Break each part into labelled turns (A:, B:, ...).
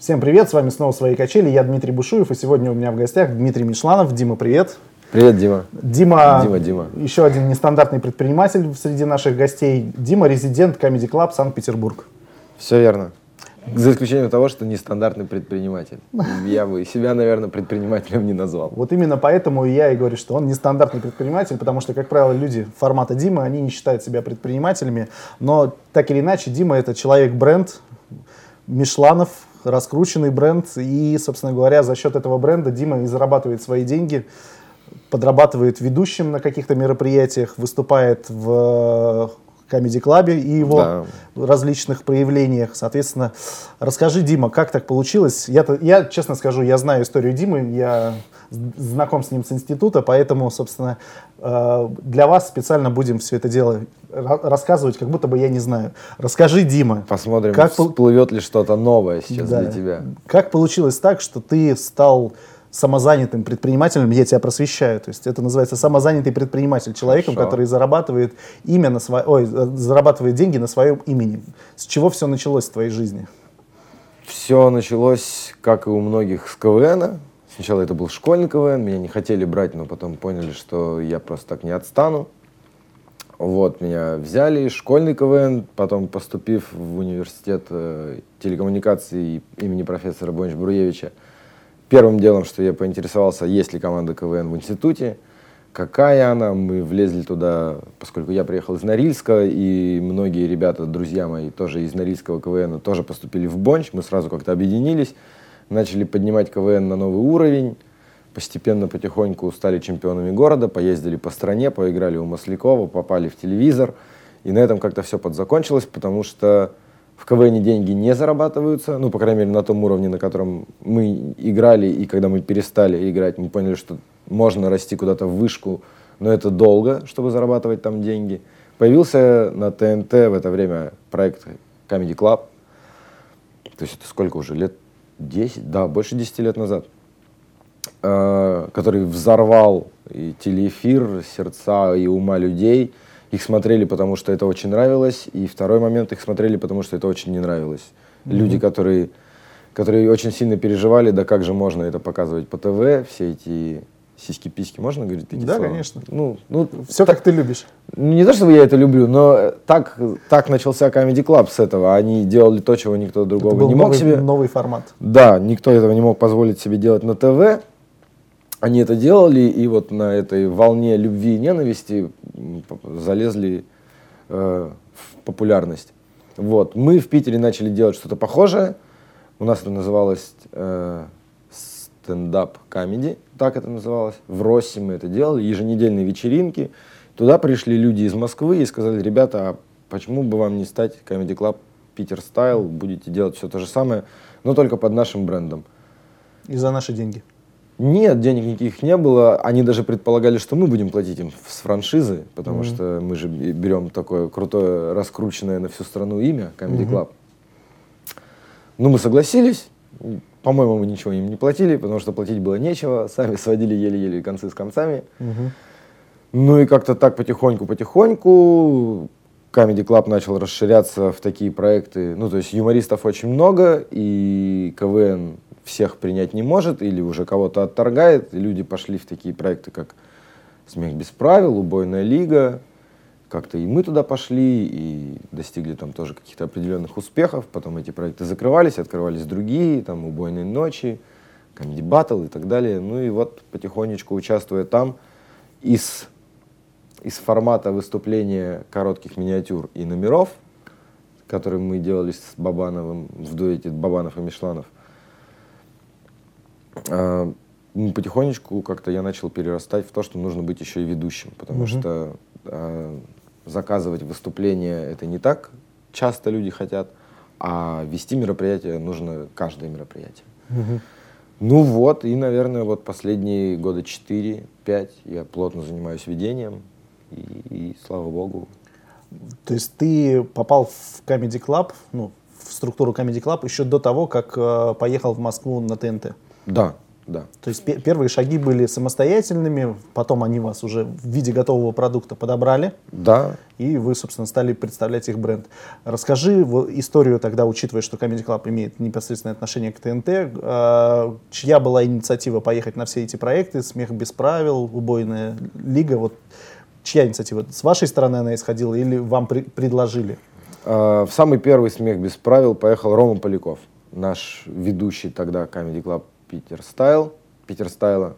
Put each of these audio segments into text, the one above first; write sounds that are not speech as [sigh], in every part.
A: Всем привет, с вами снова «Свои качели», я Дмитрий Бушуев, и сегодня у меня в гостях Дмитрий Мишланов. Дима, привет.
B: Привет, Дима.
A: Дима,
B: Дима, Дима.
A: еще один нестандартный предприниматель среди наших гостей. Дима, резидент Comedy Club Санкт-Петербург.
B: Все верно. За исключением того, что нестандартный предприниматель. Я бы себя, наверное, предпринимателем не назвал.
A: Вот именно поэтому я и говорю, что он нестандартный предприниматель, потому что, как правило, люди формата Дима, они не считают себя предпринимателями, но так или иначе, Дима это человек-бренд, Мишланов, раскрученный бренд, и, собственно говоря, за счет этого бренда Дима и зарабатывает свои деньги, подрабатывает ведущим на каких-то мероприятиях, выступает в Comedy Club и его
B: Да.
A: различных проявлениях. Соответственно, расскажи, Дима, как так получилось? Я, я, честно скажу, я знаю историю Димы, я знаком с ним с института, поэтому, собственно, э, для вас специально будем все это дело ра- рассказывать, как будто бы я не знаю. Расскажи, Дима,
B: Посмотрим,
A: Как
B: всплывет ли что-то новое сейчас
A: да,
B: для тебя.
A: как получилось так, что ты стал самозанятым предпринимателем, я тебя просвещаю, то есть это называется самозанятый предприниматель, человеком,
B: Хорошо.
A: который зарабатывает имя на сво... Ой, э, зарабатывает деньги на своем имени. С чего все началось в твоей жизни?
B: Все началось, как и у многих, с КВН. Сначала это был школьный КВН, меня не хотели брать, но потом поняли, что я просто так не отстану. Вот, меня взяли, школьный КВН, потом поступив в университет э, телекоммуникаций имени профессора Бонч Бруевича, первым делом, что я поинтересовался, есть ли команда КВН в институте, какая она, мы влезли туда, поскольку я приехал из Норильска, и многие ребята, друзья мои, тоже из Норильского КВН, тоже поступили в Бонч, мы сразу как-то объединились, начали поднимать КВН на новый уровень, постепенно, потихоньку стали чемпионами города, поездили по стране, поиграли у Маслякова, попали в телевизор, и на этом как-то все подзакончилось, потому что в КВН деньги не зарабатываются, ну, по крайней мере, на том уровне, на котором мы играли, и когда мы перестали играть, мы поняли, что можно расти куда-то в вышку, но это долго, чтобы зарабатывать там деньги. Появился на ТНТ в это время проект Comedy Club, то есть это сколько уже, лет 10? Да, больше 10 лет назад, э, который взорвал и телеэфир, сердца и ума людей. Их смотрели, потому что это очень нравилось, и второй момент, их смотрели, потому что это очень не нравилось. Люди, которые, которые очень сильно переживали, да как же можно это показывать по ТВ, все эти сиськи-письки, можно говорить такие
A: Да,
B: слова?
A: конечно.
B: Ну, ну,
A: Все, как ты любишь.
B: ну, Не то, чтобы я это люблю, но так, так начался Comedy Club с этого. Они делали то, чего никто другого
A: Это был
B: не мог
A: новый,
B: себе.
A: новый формат.
B: Да, никто этого не мог позволить себе делать на ТВ. Они это делали, и вот на этой волне любви и ненависти залезли э, в популярность. Вот. Мы в Питере начали делать что-то похожее. У нас это называлось э, стендап комеди, так это называлось. В Россе мы это делали, еженедельные вечеринки. Туда пришли люди из Москвы и сказали, ребята, а почему бы вам не стать Comedy Club Питер Стайл, будете делать все то же самое, но только под нашим брендом.
A: И за наши деньги.
B: Нет, денег никаких не было. Они даже предполагали, что мы будем платить им с франшизы, потому
A: Мгм.
B: что мы же берем такое крутое, раскрученное на всю страну имя Comedy Club. Ну, мы согласились. По-моему, мы ничего им не платили, потому что платить было нечего. [laughs] Сами сводили еле-еле концы с концами.
A: Мгм.
B: Ну и как-то так потихоньку-потихоньку Comedy Club начал расширяться в такие проекты. Ну, то есть юмористов очень много, и КВН всех принять не может, или уже кого-то отторгает, и люди пошли в такие проекты, как «Смех без правил», «Убойная лига». Как-то и мы туда пошли, и достигли там тоже каких-то определенных успехов. Потом эти проекты закрывались, открывались другие, там «Убойные ночи», «Comedy Battle» и так далее. Ну и вот потихонечку участвуя там, из, из формата выступления коротких миниатюр и номеров, которые мы делали с Бабановым в дуэте Бабанов и Мишланов, ну, потихонечку как-то я начал перерастать в то, что нужно быть еще и ведущим, потому
A: Мгм.
B: что а, заказывать выступления это не так часто люди хотят, а вести мероприятие нужно каждое мероприятие.
A: Мгм.
B: Ну вот, и, наверное, вот последние года 4-5 я плотно занимаюсь ведением, и, и слава богу.
A: То есть ты попал в Comedy Club, ну, в структуру Comedy Club еще до того, как э, поехал в Москву на ТНТ.
B: Да, да.
A: То есть пе- первые шаги были самостоятельными, потом они вас уже в виде готового продукта подобрали,
B: Да,
A: и вы, собственно, стали представлять их бренд. Расскажи историю тогда, учитывая, что Comedy Club имеет непосредственное отношение к ТНТ, э, чья была инициатива поехать на все эти проекты, «Смех без правил», «Убойная лига», вот чья инициатива? С вашей стороны она исходила или вам при- предложили?
B: Э, В самый первый «Смех без правил» поехал Рома Поляков, наш ведущий тогда Comedy Club Питер Стайл, Питер Стайла.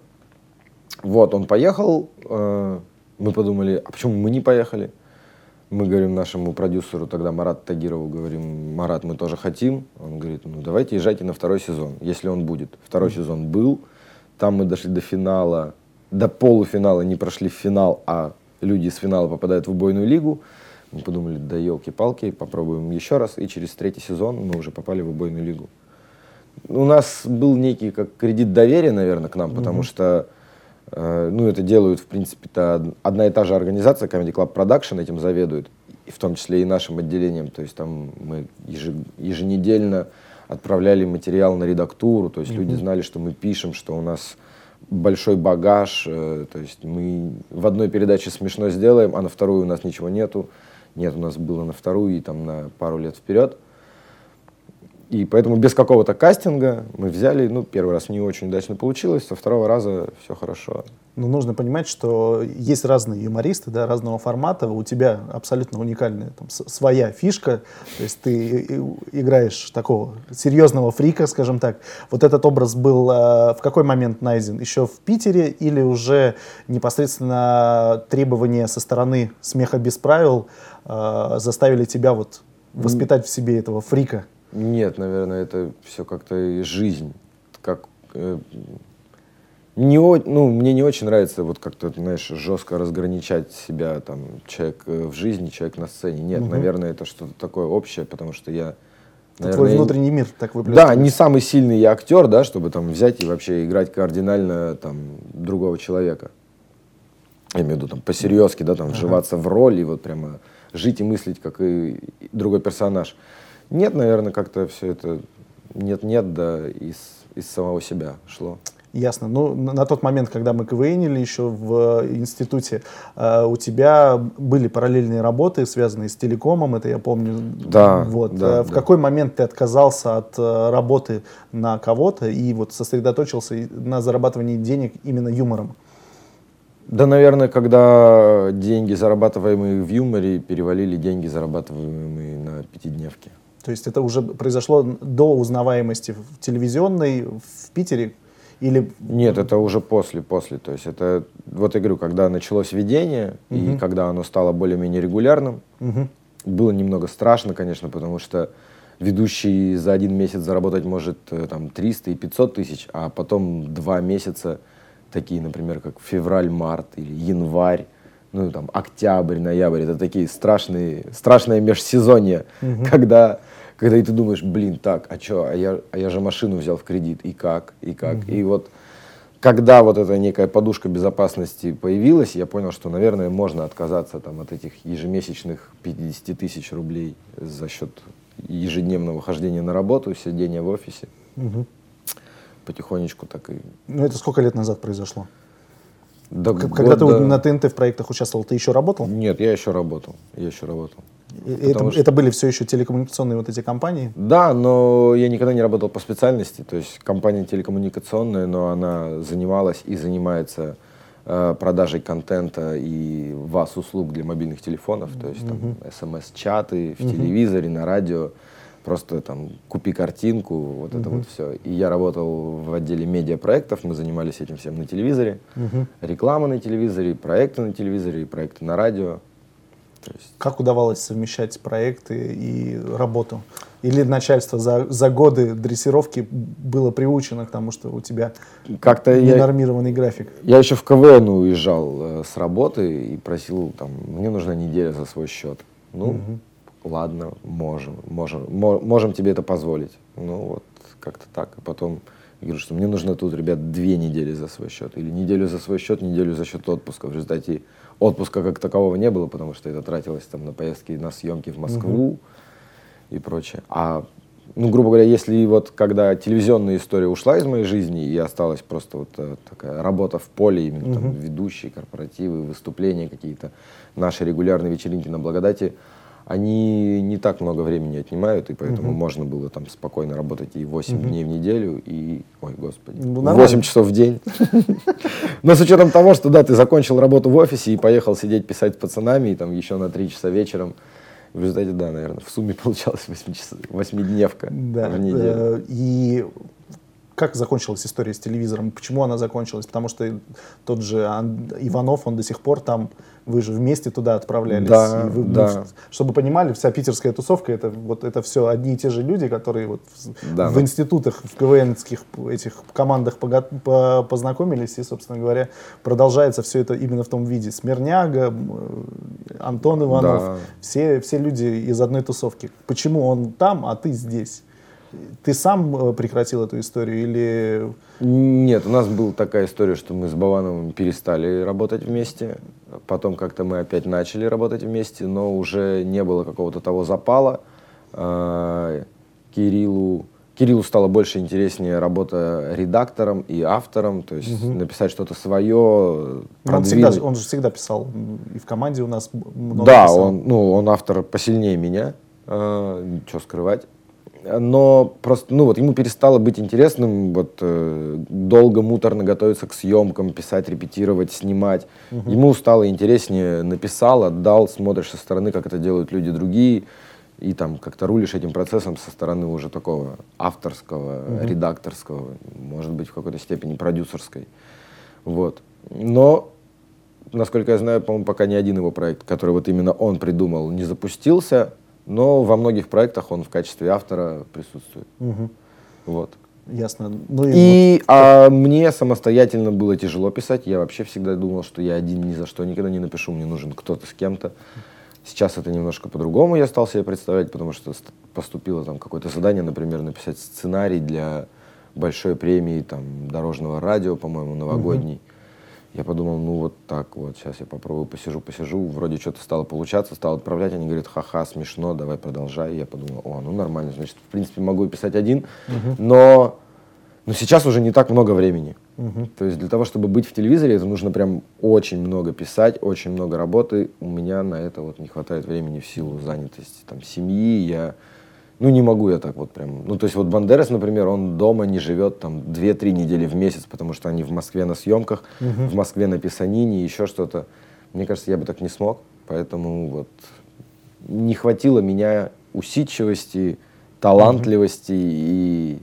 B: Вот, он поехал, э, мы подумали, а почему мы не поехали? Мы говорим нашему продюсеру тогда Марат Тагирову, говорим, Марат, мы тоже хотим. Он говорит, ну давайте езжайте на второй сезон, если он будет. Второй сезон был, там мы дошли до финала, до полуфинала, не прошли в финал, а люди из финала попадают в убойную лигу. Мы подумали, да елки-палки, попробуем еще раз. И через третий сезон мы уже попали в убойную лигу. У нас был некий как кредит доверия, наверное, к нам, потому что э, ну, это делают, в принципе-то, од- одна и та же организация, Comedy Club Production этим заведует, и в том числе и нашим отделением. То есть там мы еже- еженедельно отправляли материал на редактуру, то есть люди знали, что мы пишем, что у нас большой багаж, э, то есть мы в одной передаче смешно сделаем, а на вторую у нас ничего нету. Нет, у нас было на вторую и там на пару лет вперед. И поэтому без какого-то кастинга мы взяли, ну, первый раз не очень удачно получилось, со второго раза все хорошо.
A: Ну, нужно понимать, что есть разные юмористы, да, разного формата. У тебя абсолютно уникальная там, своя фишка. То есть ты играешь такого серьезного фрика, скажем так. Вот этот образ был э, в какой момент найден? Еще в Питере или уже непосредственно требования со стороны смеха без правил э, заставили тебя вот воспитать в себе этого фрика?
B: Нет, наверное, это все как-то и жизнь. Как, э, не, ну, мне не очень нравится вот как-то, знаешь, жестко разграничать себя, там, человек э, в жизни, человек на сцене. Нет,
A: Мгм.
B: наверное, это что-то такое общее, потому что я,
A: Это Твой
B: наверное,
A: внутренний мир так
B: Да,
A: выплескивается.
B: не самый сильный я актер, да, чтобы там взять и вообще играть кардинально там другого человека. Я имею в виду там по-серьезки, да, там вживаться в роль и вот прямо жить и мыслить, как и другой персонаж. Нет, наверное, как-то все это нет-нет, да, из, из самого себя шло.
A: Ясно. Ну, на, тот момент, когда мы КВНили еще в э, институте, э, у тебя были параллельные работы, связанные с телекомом, это я помню.
B: Да,
A: Вот.
B: да,
A: Э, в
B: да.
A: какой момент ты отказался от работы на кого-то и вот сосредоточился на зарабатывании денег именно юмором?
B: Да, наверное, когда деньги, зарабатываемые в юморе, перевалили деньги, зарабатываемые на пятидневке.
A: То есть это уже произошло до узнаваемости в телевизионной в Питере или
B: Нет, это уже после, после. То есть это, вот я говорю, когда началось ведение, и когда оно стало более-менее регулярным,
A: Мгм.
B: было немного страшно, конечно, потому что ведущий за один месяц заработать может э, там 300 и 500 тысяч, а потом два месяца, такие, например, как февраль-март или январь, ну там октябрь, ноябрь, это такие страшные, страшное межсезонье, когда, когда и ты думаешь, блин, так, а что, а я, а я же машину взял в кредит, и как, и как, и вот когда вот эта некая подушка безопасности появилась, я понял, что, наверное, можно отказаться там, от этих ежемесячных 50 тысяч рублей за счет ежедневного хождения на работу, сидения в офисе.
A: Мгм.
B: Потихонечку так и...
A: Ну, это сколько лет назад произошло?
B: До
A: Когда ты
B: года-
A: на ТНТ в проектах участвовал, ты еще работал?
B: Нет, я еще работал, я еще работал.
A: И Это,
B: что-
A: это были все еще телекоммуникационные вот эти компании?
B: Да, но я никогда не работал по специальности, то есть компания телекоммуникационная, но она занималась и занимается э, продажей контента и вас услуг для мобильных телефонов, то есть там смс-чаты в телевизоре, на радио, просто там купи картинку, вот это вот все. И я работал в отделе медиапроектов, мы занимались этим всем на телевизоре, реклама на телевизоре, проекты на телевизоре, проекты на радио. То есть
A: Как удавалось совмещать проекты и работу? Или начальство за, за годы дрессировки было приучено к тому, что у тебя
B: как-то я,
A: ненормированный график?
B: Я еще в КВН уезжал э, с работы и просил, там, мне нужна неделя за свой счет. Ну, ладно, можем, можем, мо- можем тебе это позволить. Ну, вот, как-то так. И потом я говорю, что мне нужно тут, ребят, две недели за свой счет. Или неделю за свой счет, неделю за счет отпуска. В результате отпуска как такового не было, потому что это тратилось там на поездки, на съемки в Москву и прочее. А ну, грубо говоря, если вот когда телевизионная история ушла из моей жизни и осталась просто вот э, такая работа в поле, именно uh-huh. там ведущие, корпоративы, выступления какие-то, наши регулярные вечеринки на благодати, они не так много времени отнимают, и поэтому uh-huh. можно было там спокойно работать и 8 uh-huh. дней в неделю, и, ой, господи, ну, 8 часов в день. [laughs] Но с учетом того, что, да, ты закончил работу в офисе и поехал сидеть писать с пацанами, и там еще на 3 часа вечером, в результате, да, наверное, в сумме [laughs] получалась 8 часов, 8-дневка да, в неделю. Э,
A: и как закончилась история с телевизором? Почему она закончилась? Потому что тот же Иванов, он до сих пор там, вы же вместе туда отправлялись.
B: Да,
A: вы,
B: да. Ну,
A: чтобы понимали, вся питерская тусовка, это вот это все одни и те же люди, которые вот да, в да. институтах, в КВНских этих командах по познакомились, и, собственно говоря, продолжается все это именно в том виде. Смирняга, Антон Иванов, да. все, все люди из одной тусовки. Почему он там, а ты здесь? Ты сам э, прекратил эту историю или...
B: Нет, у нас была такая история, что мы с Бавановым перестали работать вместе. Потом как-то мы опять начали работать вместе, но уже не было какого-то того запала. А, Кириллу, Кириллу стало больше интереснее работа редактором и автором, то есть угу. написать что-то свое,
A: он, всегда, он же всегда писал, и в команде у нас
B: много Да, писал. он, ну, он автор посильнее меня, э, что скрывать но просто, ну вот ему перестало быть интересным вот э, долго муторно готовиться к съемкам, писать, репетировать, снимать. Угу. Ему стало интереснее, написал, отдал, смотришь со стороны, как это делают люди другие, и там как-то рулишь этим процессом со стороны уже такого авторского, угу. редакторского, может быть в какой-то степени продюсерской. Вот. Но насколько я знаю, по-моему, пока ни один его проект, который вот именно он придумал, не запустился но во многих проектах он в качестве автора присутствует. Угу. Вот.
A: Ясно.
B: Ну и и вот... а, мне самостоятельно было тяжело писать. Я вообще всегда думал, что я один ни за что никогда не напишу. Мне нужен кто-то с кем-то. Сейчас это немножко по-другому я стал себе представлять, потому что поступило там какое-то задание, например, написать сценарий для большой премии там дорожного радио, по-моему, новогодний. Угу. Я подумал, ну вот так вот, сейчас я попробую, посижу, посижу. Вроде что-то стало получаться, стал отправлять. Они говорят, ха-ха, смешно, давай продолжай. Я подумал, о, ну нормально, значит, в принципе, могу писать один. Uh-huh. Но, но сейчас уже не так много времени. Uh-huh. То есть для того, чтобы быть в телевизоре, это нужно прям очень много писать, очень много работы. У меня на это вот не хватает времени в силу занятости там, семьи. Я ну, не могу я так вот прям. Ну, то есть вот Бандерас, например, он дома не живет там 2-3 недели в месяц, потому что они в Москве на съемках, угу. в Москве на писанине, еще что-то. Мне кажется, я бы так не смог, поэтому вот не хватило меня усидчивости, талантливости угу. и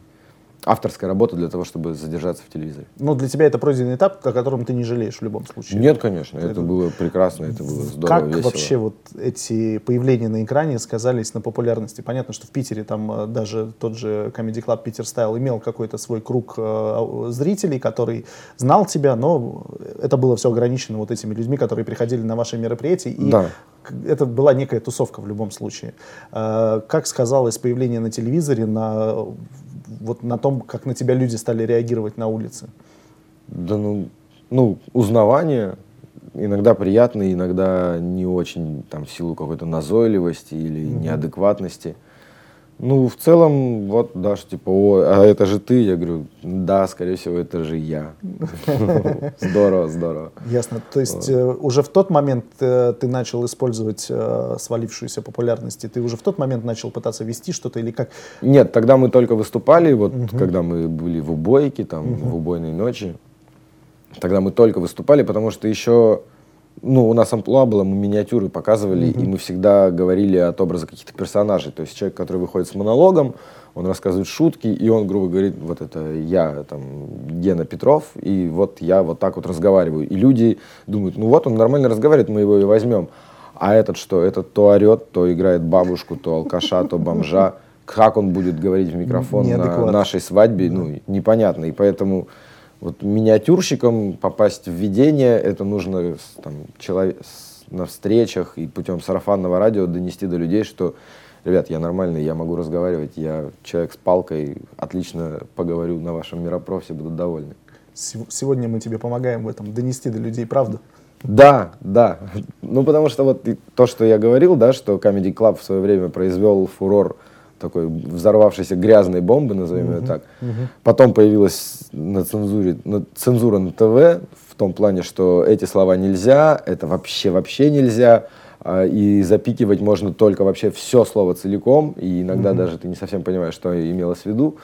B: авторская работа для того, чтобы задержаться в телевизоре.
A: Ну, для тебя это пройденный этап, о котором ты не жалеешь в любом случае.
B: Нет, конечно, это, это было прекрасно, это было здорово,
A: Как
B: весело.
A: вообще вот эти появления на экране сказались на популярности? Понятно, что в Питере там э, даже тот же Comedy Club Питер Стайл имел какой-то свой круг э, зрителей, который знал тебя, но это было все ограничено вот этими людьми, которые приходили на ваши мероприятия, и да. это была некая тусовка в любом случае. Э, как сказалось появление на телевизоре на вот на том, как на тебя люди стали реагировать на улице?
B: Да ну, ну узнавание, иногда приятно, иногда не очень, там, в силу какой-то назойливости или mm-hmm. неадекватности. Ну, в целом, вот, да, что типа, о, а это же ты? Я говорю, да, скорее всего, это же я. [laughs] Здорово, здорово.
A: Ясно. То есть э, уже в тот момент э, ты начал использовать э, свалившуюся популярность, и ты уже в тот момент начал пытаться вести что-то или как?
B: Нет, тогда мы только выступали, вот когда мы были в убойке, там, в убойной ночи, тогда мы только выступали, потому что еще ну, у нас амплуа было, мы миниатюры показывали, mm-hmm. и мы всегда говорили от образа каких-то персонажей. То есть человек, который выходит с монологом, он рассказывает шутки, и он, грубо говорит, вот это я, там, Гена Петров, и вот я вот так вот разговариваю. И люди думают, ну вот он нормально разговаривает, мы его и возьмем. А этот что? Этот то орет, то играет бабушку, то алкаша, то бомжа. Как он будет говорить в микрофон на нашей свадьбе, ну, непонятно. И поэтому вот миниатюрщиком попасть в видение, это нужно там, человек, на встречах и путем сарафанного радио донести до людей, что, ребят, я нормальный, я могу разговаривать, я человек с палкой, отлично поговорю на вашем миропро, все будут довольны.
A: Сегодня мы тебе помогаем в этом, донести до людей правду.
B: Да, да. Ну, потому что вот то, что я говорил, да, что Comedy Club в свое время произвел фурор такой взорвавшейся грязной бомбы, назовем ее так. Потом появилась на цензуре, на, цензура на ТВ в том плане, что эти слова нельзя, это вообще вообще нельзя, а, и запикивать можно только вообще все слово целиком, и иногда даже ты не совсем понимаешь, что имелось в виду.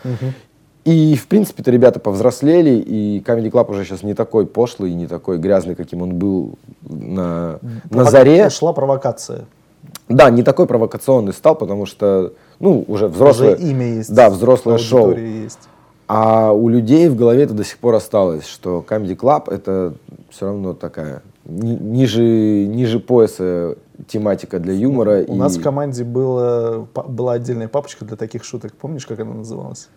B: И, в принципе-то, ребята повзрослели, и Comedy Club уже сейчас не такой пошлый, не такой грязный, каким он был на, на заре.
A: Шла провокация.
B: Да, не такой провокационный стал, потому что, ну, уже взрослое...
A: Уже имя есть.
B: Да, взрослое шоу.
A: Есть.
B: А у людей в голове это до сих пор осталось, что Comedy Club это все равно такая ни, ниже, ниже пояса тематика для юмора.
A: У и... нас в команде было, была отдельная папочка для таких шуток. Помнишь, как она называлась?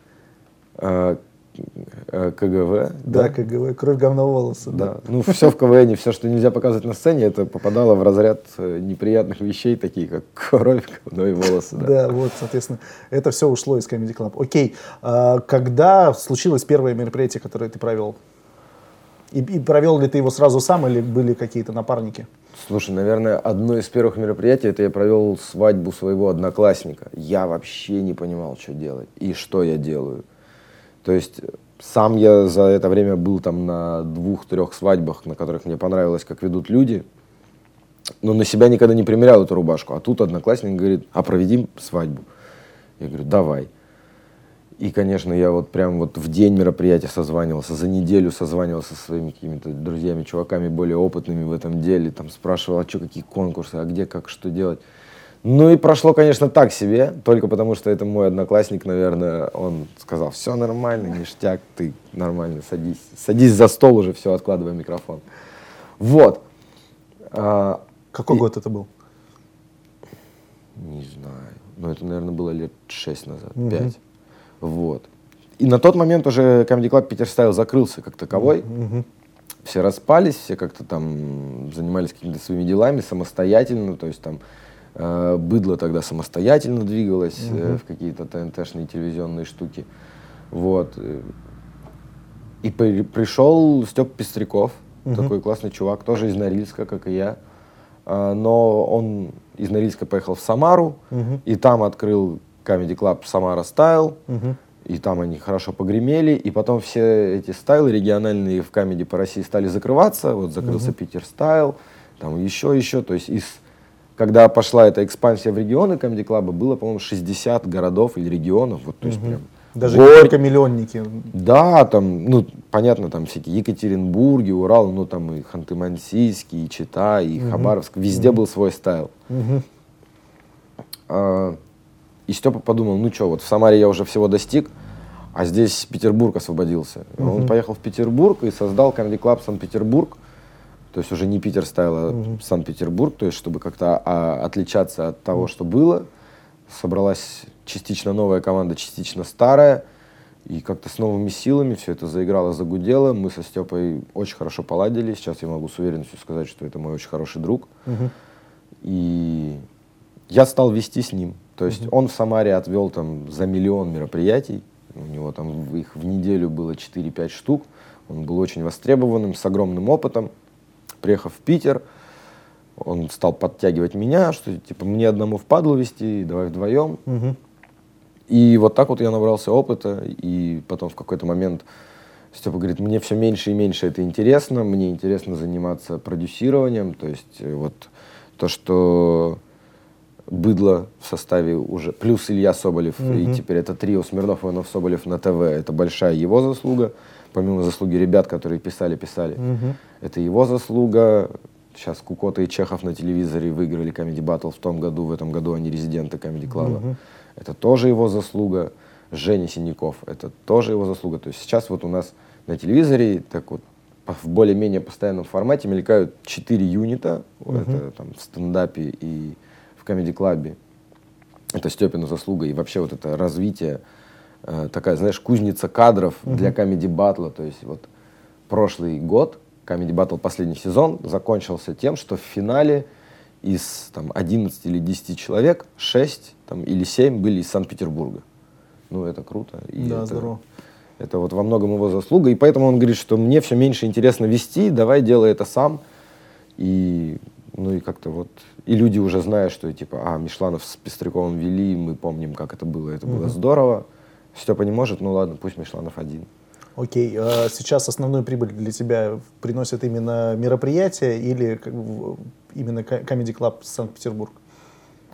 B: Э, КГВ.
A: Да, да, КГВ, кровь, говно, волосы.
B: Да. да. Ну, все в КВН, все, что нельзя показывать на сцене, это попадало в разряд э, неприятных вещей, такие как [laughs] кровь, говно и волосы.
A: Да, да вот, соответственно, это все ушло из Comedy Club. Окей, а когда случилось первое мероприятие, которое ты провел? И, и провел ли ты его сразу сам или были какие-то напарники?
B: Слушай, наверное, одно из первых мероприятий, это я провел свадьбу своего одноклассника. Я вообще не понимал, что делать и что я делаю. То есть сам я за это время был там на двух-трех свадьбах, на которых мне понравилось, как ведут люди. Но на себя никогда не примерял эту рубашку. А тут одноклассник говорит, а проведим свадьбу. Я говорю, давай. И, конечно, я вот прям вот в день мероприятия созванивался, за неделю созванивался со своими какими-то друзьями, чуваками более опытными в этом деле, там спрашивал, а что, какие конкурсы, а где, как, что делать. Ну и прошло, конечно, так себе, только потому что это мой одноклассник, наверное, он сказал, все нормально, ништяк, ты нормально, садись. Садись за стол уже, все, откладывай микрофон. Вот.
A: А, Какой и... год это был?
B: Не знаю. Ну, это, наверное, было лет шесть назад, угу. пять. Вот. И на тот момент уже Comedy Club Питер Стайл закрылся как таковой. Угу. Все распались, все как-то там занимались какими-то своими делами самостоятельно, то есть там быдло тогда самостоятельно двигалось угу. в какие-то ТНТшные телевизионные штуки. Вот. И при, пришел Степ Пестряков, угу. такой классный чувак, тоже из Норильска, как и я. Но он из Норильска поехал в Самару, угу. и там открыл Comedy Club Самара Стайл. Угу. И там они хорошо погремели, и потом все эти стайлы региональные в камеди по России стали закрываться. Вот закрылся угу. Питер Стайл, там еще, еще. То есть из когда пошла эта экспансия в регионы Comedy Club, было, по-моему, 60 городов или регионов. Вот, то есть, угу. прям,
A: Даже Гор... только миллионники.
B: Да, там, ну, понятно, там всякие Екатеринбурги, Урал, ну, там и Ханты-Мансийский, и Чита, и угу. Хабаровск. Везде угу. был свой стайл. Угу. А, и Степа подумал, ну что, вот в Самаре я уже всего достиг, а здесь Петербург освободился. Угу. Он поехал в Петербург и создал Comedy Club Санкт-Петербург. То есть уже не Питер стайл, а угу. Санкт-Петербург, то есть чтобы как-то а, отличаться от того, что было. Собралась частично новая команда, частично старая. И как-то с новыми силами все это заиграло, загудело. Мы со Степой очень хорошо поладили. Сейчас я могу с уверенностью сказать, что это мой очень хороший друг. Угу. И я стал вести с ним. То есть угу. он в Самаре отвел там за миллион мероприятий. У него там их в неделю было 4-5 штук. Он был очень востребованным, с огромным опытом приехав в Питер, он стал подтягивать меня, что типа мне одному впадло вести, давай вдвоем. Угу. И вот так вот я набрался опыта, и потом в какой-то момент Степа говорит, мне все меньше и меньше это интересно, мне интересно заниматься продюсированием, то есть э, вот то, что быдло в составе уже, плюс Илья Соболев, угу. и теперь это трио Смирнов, Иванов, Соболев на ТВ, это большая его заслуга помимо заслуги ребят, которые писали, писали. Угу. Это его заслуга. Сейчас Кукота и Чехов на телевизоре выиграли Comedy Battle в том году, в этом году они резиденты Comedy Club. Угу. Это тоже его заслуга. Женя Синяков, это тоже его заслуга. То есть сейчас вот у нас на телевизоре так вот в более-менее постоянном формате мелькают четыре юнита. Угу. Это там в стендапе и в Club. Это Степина заслуга. И вообще вот это развитие такая, знаешь, кузница кадров угу. для комедий батла. То есть вот прошлый год, комедий батл последний сезон, закончился тем, что в финале из там, 11 или 10 человек 6 там, или 7 были из Санкт-Петербурга. Ну, это круто.
A: И да,
B: это,
A: здорово.
B: Это вот во многом его заслуга. И поэтому он говорит, что мне все меньше интересно вести, давай делай это сам. И Ну и как-то вот... И люди уже знают, что типа, а, Мишланов с Пестряковым вели, мы помним, как это было, это было здорово. Степа не может, ну ладно, пусть Мишланов один.
A: Окей, а сейчас основную прибыль для тебя приносят именно мероприятия или именно Comedy Club Санкт-Петербург?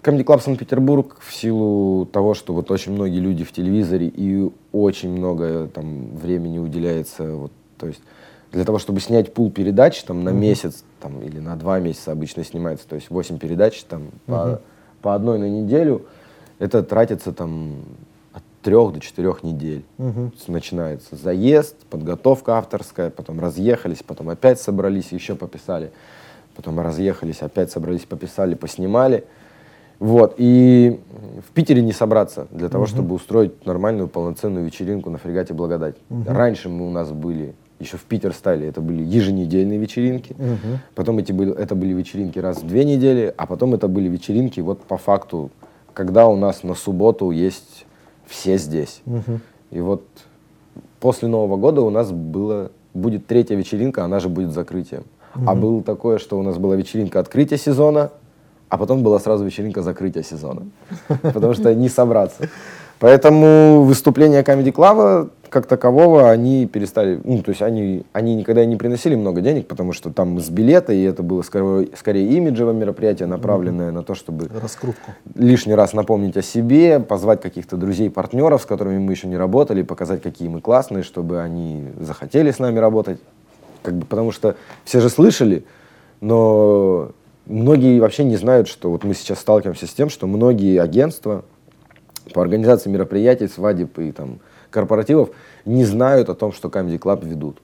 B: Comedy Club Санкт-Петербург в силу того, что вот очень многие люди в телевизоре и очень много там времени уделяется, вот, то есть для того, чтобы снять пул передач там на месяц там, или на два месяца обычно снимается, то есть 8 передач там по, по одной на неделю, это тратится там трех до четырех недель. С- Начинается заезд, подготовка авторская, потом разъехались, потом опять собрались, еще пописали, потом разъехались, опять собрались, пописали, поснимали. Вот, и в Питере не собраться для того, чтобы устроить нормальную полноценную вечеринку на фрегате Благодать. Раньше мы у нас были, еще в Питер стали, это были еженедельные вечеринки. Потом эти были, это были вечеринки раз в две недели, а потом это были вечеринки вот по факту, когда у нас на субботу есть все здесь. И вот после Нового года у нас было, будет третья вечеринка, она же будет закрытием. А было такое, что у нас была вечеринка открытия сезона, а потом была сразу вечеринка закрытия сезона. [laughs] Потому что не собраться. Поэтому выступления Comedy Club как такового они перестали, ну, то есть они, они никогда не приносили много денег, потому что там с билета, и это было скорее, скорее имиджевое мероприятие, направленное на то, чтобы
A: Раскрутку.
B: лишний раз напомнить о себе, позвать каких-то друзей, партнеров, с которыми мы еще не работали, показать, какие мы классные, чтобы они захотели с нами работать. Как бы, потому что все же слышали, но многие вообще не знают, что вот мы сейчас сталкиваемся с тем, что многие агентства по организации мероприятий, свадеб и там корпоративов не знают о том, что Comedy Club ведут.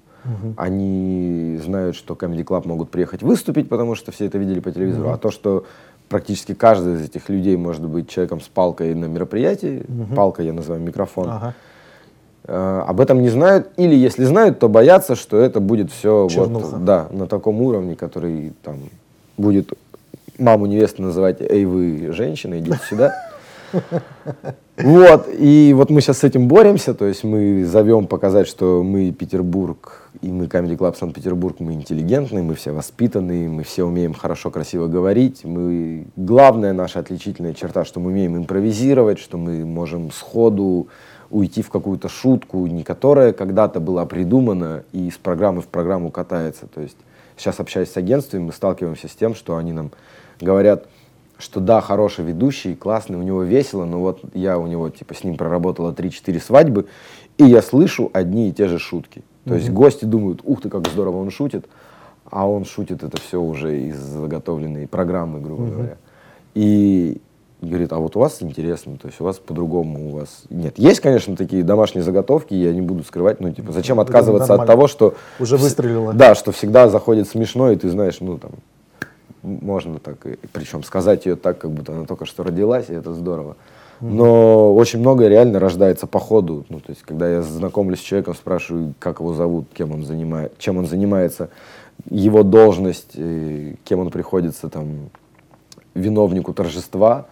B: Они знают, что Comedy Club могут приехать выступить, потому что все это видели по телевизору. А то, что практически каждый из этих людей может быть человеком с палкой на мероприятии, палка я называю микрофон,
A: Ага.
B: э, об этом не знают. Или если знают, то боятся, что это будет все
A: Чернуха.
B: вот, да, на таком уровне, который там будет маму невесты называть «Эй, вы, женщина, идите сюда». Вот, и вот мы сейчас с этим боремся, то есть мы зовем показать, что мы Петербург, и мы Comedy Club Санкт-Петербург, мы интеллигентные, мы все воспитанные, мы все умеем хорошо, красиво говорить. Мы... Главная наша отличительная черта, что мы умеем импровизировать, что мы можем сходу уйти в какую-то шутку, не которая когда-то была придумана и из программы в программу катается. То есть сейчас, общаясь с агентствами, мы сталкиваемся с тем, что они нам говорят, что да, хороший ведущий, классный, у него весело, но вот я у него, типа, с ним проработала 3-4 свадьбы, и я слышу одни и те же шутки. То есть гости думают, ух ты, как здорово он шутит, а он шутит это все уже из заготовленной программы, грубо говоря. И говорит, а вот у вас интересно, то есть у вас по-другому, у вас... Нет, есть, конечно, такие домашние заготовки, я не буду скрывать, ну, типа, зачем
A: Это
B: отказываться от того, что...
A: Уже выстрелило.
B: Да, что всегда заходит смешно, и ты знаешь, ну, там, можно так, причем сказать ее так, как будто она только что родилась, и это здорово. Но очень многое реально рождается по ходу. Ну, то есть, когда я знакомлюсь с человеком, спрашиваю, как его зовут, кем он занимает, чем он занимается, его должность, э, кем он приходится там виновнику торжества.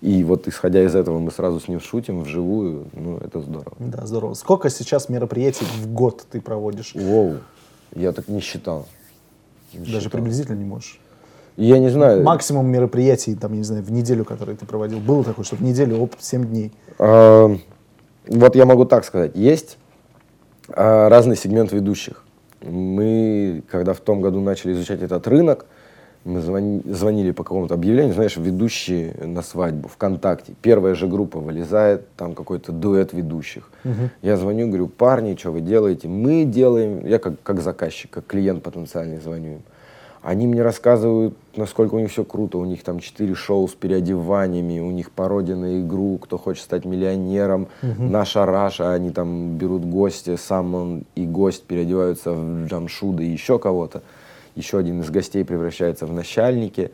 B: И вот исходя из этого мы сразу с ним шутим вживую. Ну, это здорово.
A: Да, здорово. Сколько сейчас мероприятий в год ты проводишь?
B: Воу, я так не считал. Не
A: Даже
B: считал.
A: приблизительно не можешь.
B: Я не знаю.
A: Максимум мероприятий, там, я не знаю, в неделю, которые ты проводил, было такое, что в неделю, оп, 7 дней.
B: А, Вот я могу так сказать. Есть а, разный сегмент ведущих. Мы, когда в том году начали изучать этот рынок, мы звони- звонили по какому-то объявлению, знаешь, ведущие на свадьбу ВКонтакте. Первая же группа вылезает, там какой-то дуэт ведущих. Я звоню, говорю, парни, что вы делаете? Мы делаем, я как, как заказчик, как клиент потенциальный звоню им. Они мне рассказывают, насколько у них все круто. У них там четыре шоу с переодеваниями, у них пародия на игру, кто хочет стать миллионером, наша Раша, они там берут гостя, сам он и гость переодеваются в Джамшуда и еще кого-то. Еще один из гостей превращается в начальники.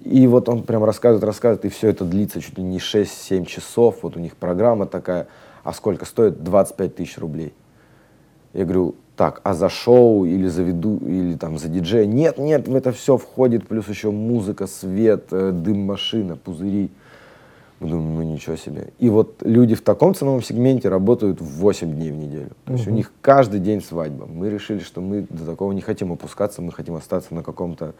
B: И вот он прям рассказывает, рассказывает, и все это длится чуть ли не 6-7 часов. Вот у них программа такая. А сколько стоит? 25 тысяч рублей. Я говорю, так, а за шоу или за виду, или там за диджея? Нет, нет, в это все входит, плюс еще музыка, свет, э, дым машина, пузыри. Мы думаем, ну ничего себе. И вот люди в таком ценовом сегменте работают 8 дней в неделю. То есть у них каждый день свадьба. Мы решили, что мы до такого не хотим опускаться, мы хотим остаться на каком-то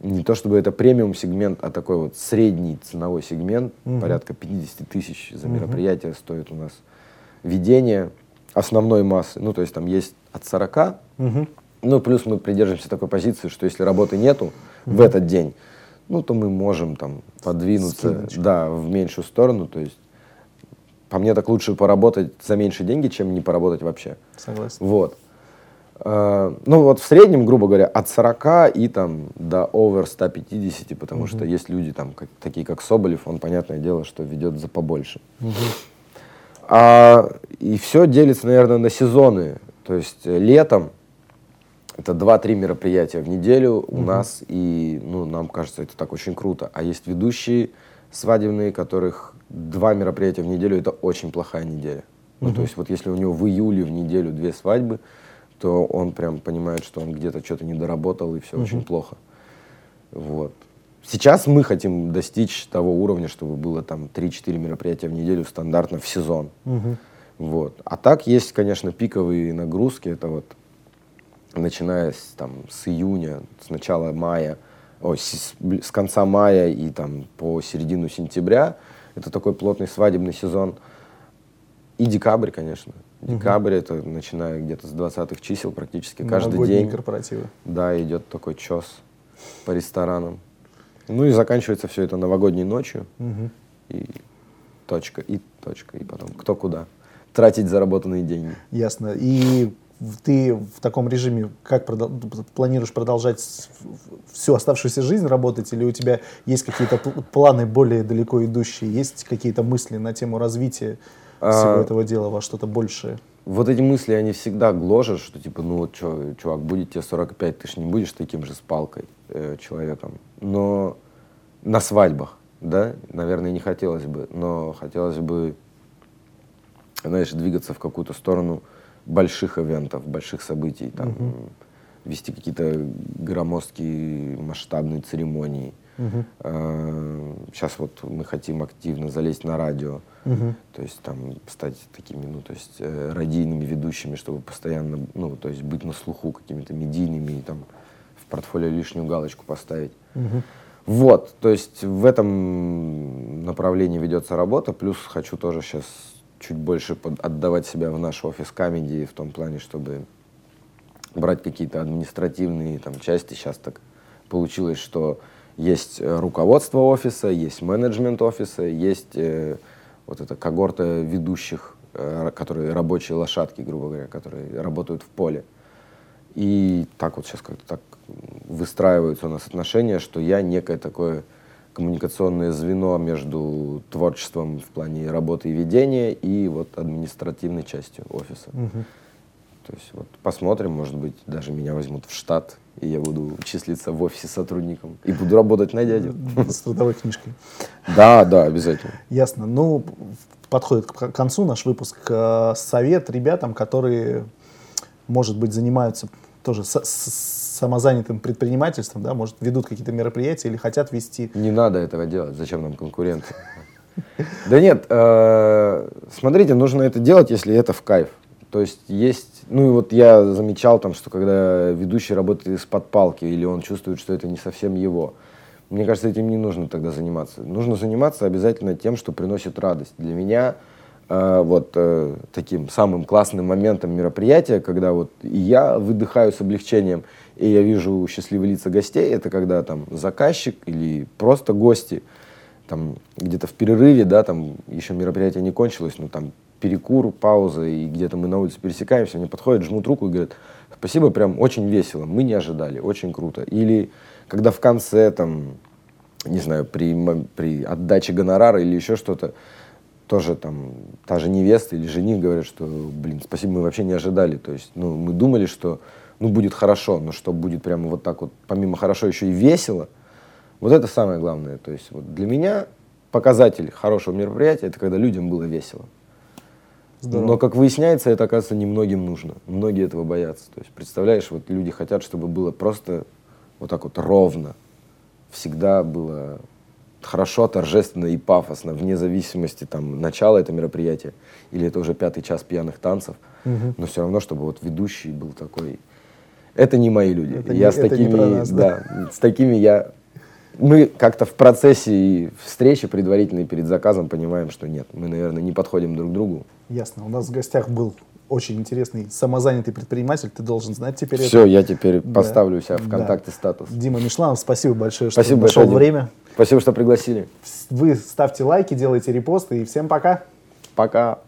B: не то чтобы это премиум сегмент, а такой вот средний ценовой сегмент,
A: Мгм.
B: порядка 50 тысяч за мероприятие стоит у нас ведение основной массы. Ну, то есть там есть от 40,
A: Мгм.
B: ну, плюс мы придерживаемся такой позиции, что если работы нету в этот день, ну, то мы можем там подвинуться, да, в меньшую сторону, то есть по мне так лучше поработать за меньшие деньги, чем не поработать вообще.
A: Согласен.
B: Вот. Э, Ну вот в среднем, грубо говоря, от 40 и там до over 150, потому что есть люди там, как- такие как Соболев, он, понятное дело, что ведет за побольше. А, и все делится, наверное, на сезоны. То есть э, летом это 2-3 мероприятия в неделю у нас, и ну, нам кажется, это так очень круто. А есть ведущие свадебные, которых два мероприятия в неделю это очень плохая неделя. Ну, то есть вот если у него в июле в неделю две свадьбы, то он прям понимает, что он где-то что-то не доработал, и все очень плохо. Вот. Сейчас мы хотим достичь того уровня, чтобы было там 3-4 мероприятия в неделю стандартно в сезон.
A: Мгм.
B: Вот. А так есть, конечно, пиковые нагрузки. Это вот начиная с, там, с июня, с начала мая, ой, с, с конца мая и там по середину сентября. Это такой плотный свадебный сезон. И декабрь, конечно. Декабрь это начиная где-то с 20-х чисел практически каждый день.
A: корпоративы.
B: Да, идет такой чес по ресторанам. Ну и заканчивается все это новогодней ночью.
A: Мгм.
B: И точка, и точка, и потом кто куда. Тратить заработанные деньги.
A: Ясно. И ты в таком режиме как продол- планируешь продолжать всю оставшуюся жизнь работать, или у тебя есть какие-то пл- планы более далеко идущие, есть какие-то мысли на тему развития всего
B: А,
A: этого дела во что-то большее?
B: Вот эти мысли, они всегда гложат, что типа, ну вот что, чувак, будет тебе 45, ты ж не будешь таким же с палкой э, человеком. Но на свадьбах, да, наверное, не хотелось бы, но хотелось бы, знаешь, двигаться в какую-то сторону больших ивентов, больших событий, там, вести какие-то громоздкие масштабные церемонии. Сейчас вот мы хотим активно залезть на радио,
A: Мгм.
B: то есть там стать такими, ну, то есть э, радийными ведущими, чтобы постоянно, ну, то есть быть на слуху какими-то медийными и там в портфолио лишнюю галочку поставить.
A: Мгм.
B: Вот, то есть в этом направлении ведется работа, плюс хочу тоже сейчас чуть больше под- отдавать себя в наш офис камеди в том плане, чтобы брать какие-то административные там части. Сейчас так получилось, что есть э, руководство офиса, есть менеджмент офиса, есть э, вот эта когорта ведущих, э, которые рабочие лошадки, грубо говоря, которые работают в поле. И так вот сейчас как-то так выстраиваются у нас отношения, что я некое такое коммуникационное звено между творчеством в плане работы и ведения и вот административной частью офиса.
A: Мгм.
B: То есть вот посмотрим, может быть, даже меня возьмут в штат, и я буду числиться в офисе сотрудником и буду работать на дядю.
A: С трудовой книжкой.
B: Да, да, обязательно.
A: Ясно. Ну, подходит к концу наш выпуск. Э, Совет ребятам, которые, может быть, занимаются тоже с- с- самозанятым предпринимательством, да, может, ведут какие-то мероприятия или хотят вести.
B: Не надо этого делать. Зачем нам конкуренция? Да нет, э, смотрите, нужно это делать, если это в кайф. То есть есть, ну и вот я замечал там, что когда ведущий работает из-под палки, или он чувствует, что это не совсем его, мне кажется, этим не нужно тогда заниматься. Нужно заниматься обязательно тем, что приносит радость. Для меня вот э, таким самым классным моментом мероприятия, когда вот я выдыхаю с облегчением, и я вижу счастливые лица гостей, это когда там заказчик или просто гости, там где-то в перерыве, да, там еще мероприятие не кончилось, но там перекур, пауза, и где-то мы на улице пересекаемся, они подходят, жмут руку и говорят, спасибо, прям очень весело, мы не ожидали, очень круто. Или когда в конце, там, не знаю, при, при отдаче гонорара или еще что-то, тоже там та же невеста или жених говорят, что, блин, спасибо, мы вообще не ожидали. То есть, ну, мы думали, что, ну, будет хорошо, но что будет прямо вот так вот, помимо хорошо, еще и весело, вот это самое главное. То есть, вот для меня показатель хорошего мероприятия, это когда людям было весело.
A: Здорово.
B: Но, как выясняется, это, оказывается, немногим нужно. Многие этого боятся. То есть, представляешь, вот люди хотят, чтобы было просто вот так вот ровно. Всегда было хорошо, торжественно и пафосно, вне зависимости там начала этого мероприятия или это уже пятый час пьяных танцев.
A: Мгм.
B: Но все равно, чтобы вот ведущий был такой это не мои люди.
A: Это
B: я
A: не-
B: с такими,
A: нас,
B: да, с такими я... Мы как-то в процессе встречи предварительной перед заказом понимаем, что нет, мы, наверное, не подходим друг к другу.
A: Ясно. У нас в гостях был очень интересный самозанятый предприниматель. Ты должен знать теперь
B: Все,
A: это.
B: я теперь
A: Да.
B: поставлю себя в
A: Да.
B: контакте статус.
A: Дима Мишланов, спасибо большое, что
B: Спасибо
A: нашел
B: большое,
A: время.
B: Спасибо, что пригласили.
A: Вы ставьте лайки, делайте репосты и всем пока.
B: Пока.